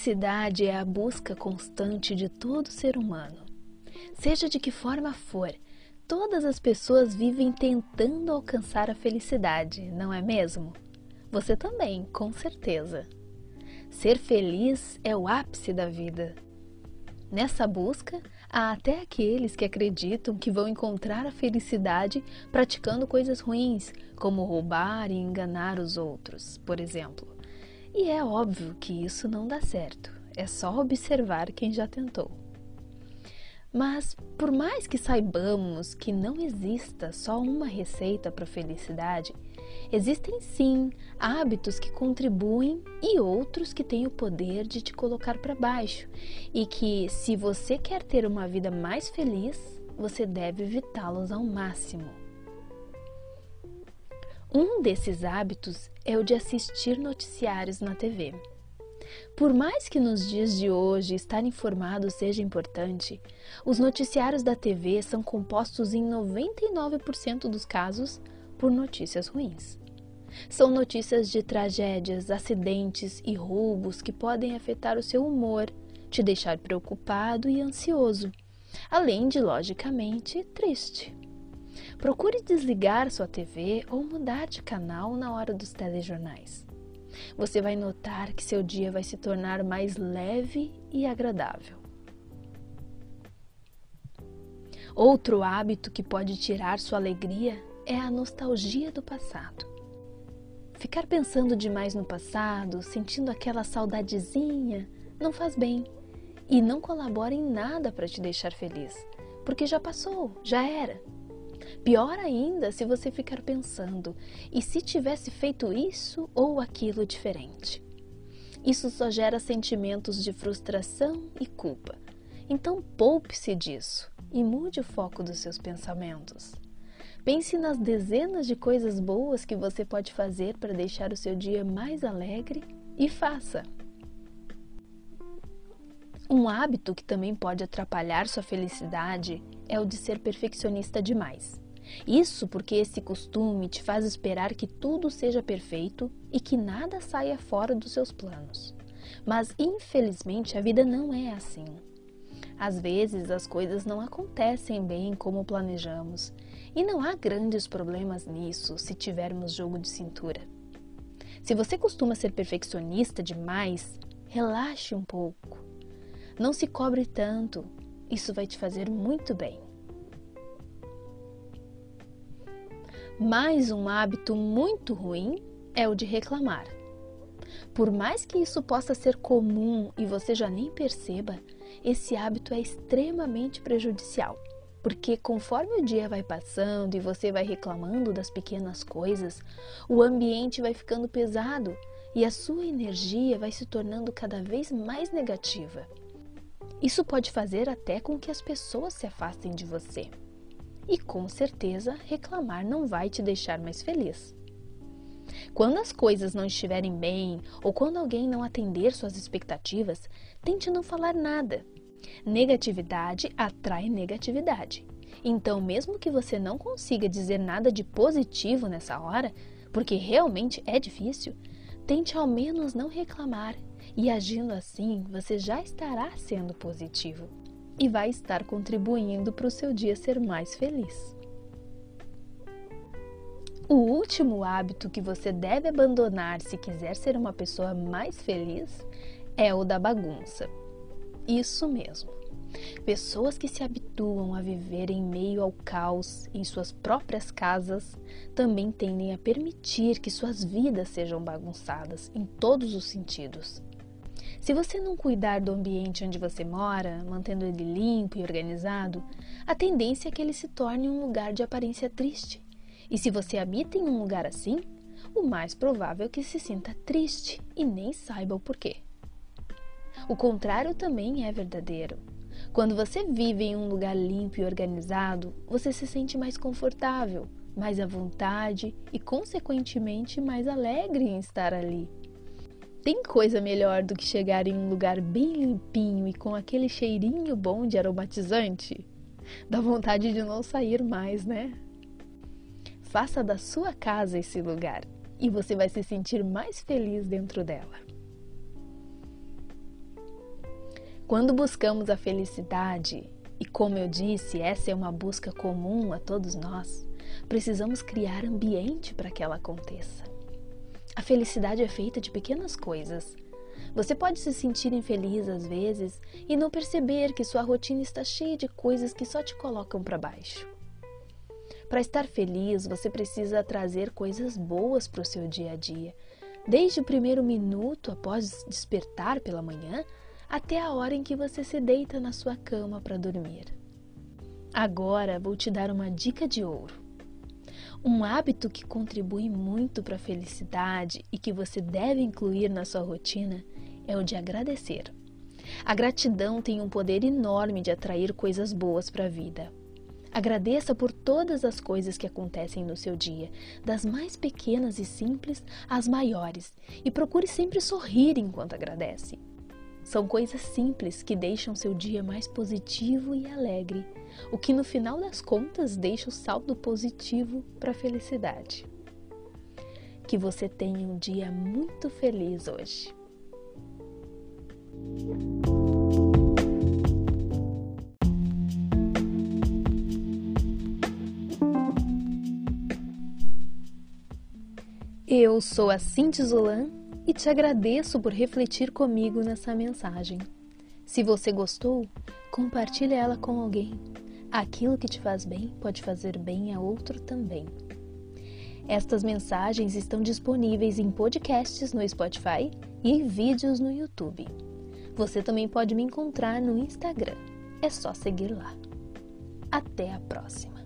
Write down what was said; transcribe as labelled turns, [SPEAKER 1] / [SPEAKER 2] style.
[SPEAKER 1] felicidade é a busca constante de todo ser humano. Seja de que forma for, todas as pessoas vivem tentando alcançar a felicidade, não é mesmo? Você também, com certeza. Ser feliz é o ápice da vida. Nessa busca, há até aqueles que acreditam que vão encontrar a felicidade praticando coisas ruins, como roubar e enganar os outros, por exemplo. E é óbvio que isso não dá certo, é só observar quem já tentou. Mas, por mais que saibamos que não exista só uma receita para a felicidade, existem sim hábitos que contribuem e outros que têm o poder de te colocar para baixo, e que, se você quer ter uma vida mais feliz, você deve evitá-los ao máximo. Um desses hábitos é o de assistir noticiários na TV. Por mais que nos dias de hoje estar informado seja importante, os noticiários da TV são compostos em 99% dos casos por notícias ruins. São notícias de tragédias, acidentes e roubos que podem afetar o seu humor, te deixar preocupado e ansioso, além de, logicamente, triste. Procure desligar sua TV ou mudar de canal na hora dos telejornais você vai notar que seu dia vai se tornar mais leve e agradável. Outro hábito que pode tirar sua alegria é a nostalgia do passado. Ficar pensando demais no passado, sentindo aquela saudadezinha, não faz bem e não colabora em nada para te deixar feliz, porque já passou, já era. Pior ainda se você ficar pensando: e se tivesse feito isso ou aquilo diferente? Isso só gera sentimentos de frustração e culpa. Então poupe-se disso e mude o foco dos seus pensamentos. Pense nas dezenas de coisas boas que você pode fazer para deixar o seu dia mais alegre e faça. Um hábito que também pode atrapalhar sua felicidade é o de ser perfeccionista demais. Isso porque esse costume te faz esperar que tudo seja perfeito e que nada saia fora dos seus planos. Mas infelizmente a vida não é assim. Às vezes as coisas não acontecem bem como planejamos, e não há grandes problemas nisso se tivermos jogo de cintura. Se você costuma ser perfeccionista demais, relaxe um pouco não se cobre tanto, isso vai te fazer muito bem. Mais um hábito muito ruim é o de reclamar. Por mais que isso possa ser comum e você já nem perceba, esse hábito é extremamente prejudicial. Porque conforme o dia vai passando e você vai reclamando das pequenas coisas, o ambiente vai ficando pesado e a sua energia vai se tornando cada vez mais negativa. Isso pode fazer até com que as pessoas se afastem de você. E com certeza, reclamar não vai te deixar mais feliz. Quando as coisas não estiverem bem ou quando alguém não atender suas expectativas, tente não falar nada. Negatividade atrai negatividade. Então, mesmo que você não consiga dizer nada de positivo nessa hora, porque realmente é difícil, tente ao menos não reclamar e agindo assim, você já estará sendo positivo e vai estar contribuindo para o seu dia ser mais feliz. O último hábito que você deve abandonar se quiser ser uma pessoa mais feliz é o da bagunça. Isso mesmo. Pessoas que se habituam a viver em meio ao caos em suas próprias casas também tendem a permitir que suas vidas sejam bagunçadas em todos os sentidos. Se você não cuidar do ambiente onde você mora, mantendo ele limpo e organizado, a tendência é que ele se torne um lugar de aparência triste. E se você habita em um lugar assim, o mais provável é que se sinta triste e nem saiba o porquê. O contrário também é verdadeiro. Quando você vive em um lugar limpo e organizado, você se sente mais confortável, mais à vontade e, consequentemente, mais alegre em estar ali. Tem coisa melhor do que chegar em um lugar bem limpinho e com aquele cheirinho bom de aromatizante? Dá vontade de não sair mais, né? Faça da sua casa esse lugar e você vai se sentir mais feliz dentro dela. Quando buscamos a felicidade, e como eu disse, essa é uma busca comum a todos nós, precisamos criar ambiente para que ela aconteça. A felicidade é feita de pequenas coisas. Você pode se sentir infeliz às vezes e não perceber que sua rotina está cheia de coisas que só te colocam para baixo. Para estar feliz, você precisa trazer coisas boas para o seu dia a dia, desde o primeiro minuto após despertar pela manhã até a hora em que você se deita na sua cama para dormir. Agora vou te dar uma dica de ouro. Um hábito que contribui muito para a felicidade e que você deve incluir na sua rotina é o de agradecer. A gratidão tem um poder enorme de atrair coisas boas para a vida. Agradeça por todas as coisas que acontecem no seu dia, das mais pequenas e simples às maiores, e procure sempre sorrir enquanto agradece. São coisas simples que deixam seu dia mais positivo e alegre, o que no final das contas deixa o saldo positivo para a felicidade. Que você tenha um dia muito feliz hoje. Eu sou a Cinti Zolan e te agradeço por refletir comigo nessa mensagem. Se você gostou, compartilhe ela com alguém. Aquilo que te faz bem pode fazer bem a outro também. Estas mensagens estão disponíveis em podcasts no Spotify e em vídeos no YouTube. Você também pode me encontrar no Instagram. É só seguir lá. Até a próxima!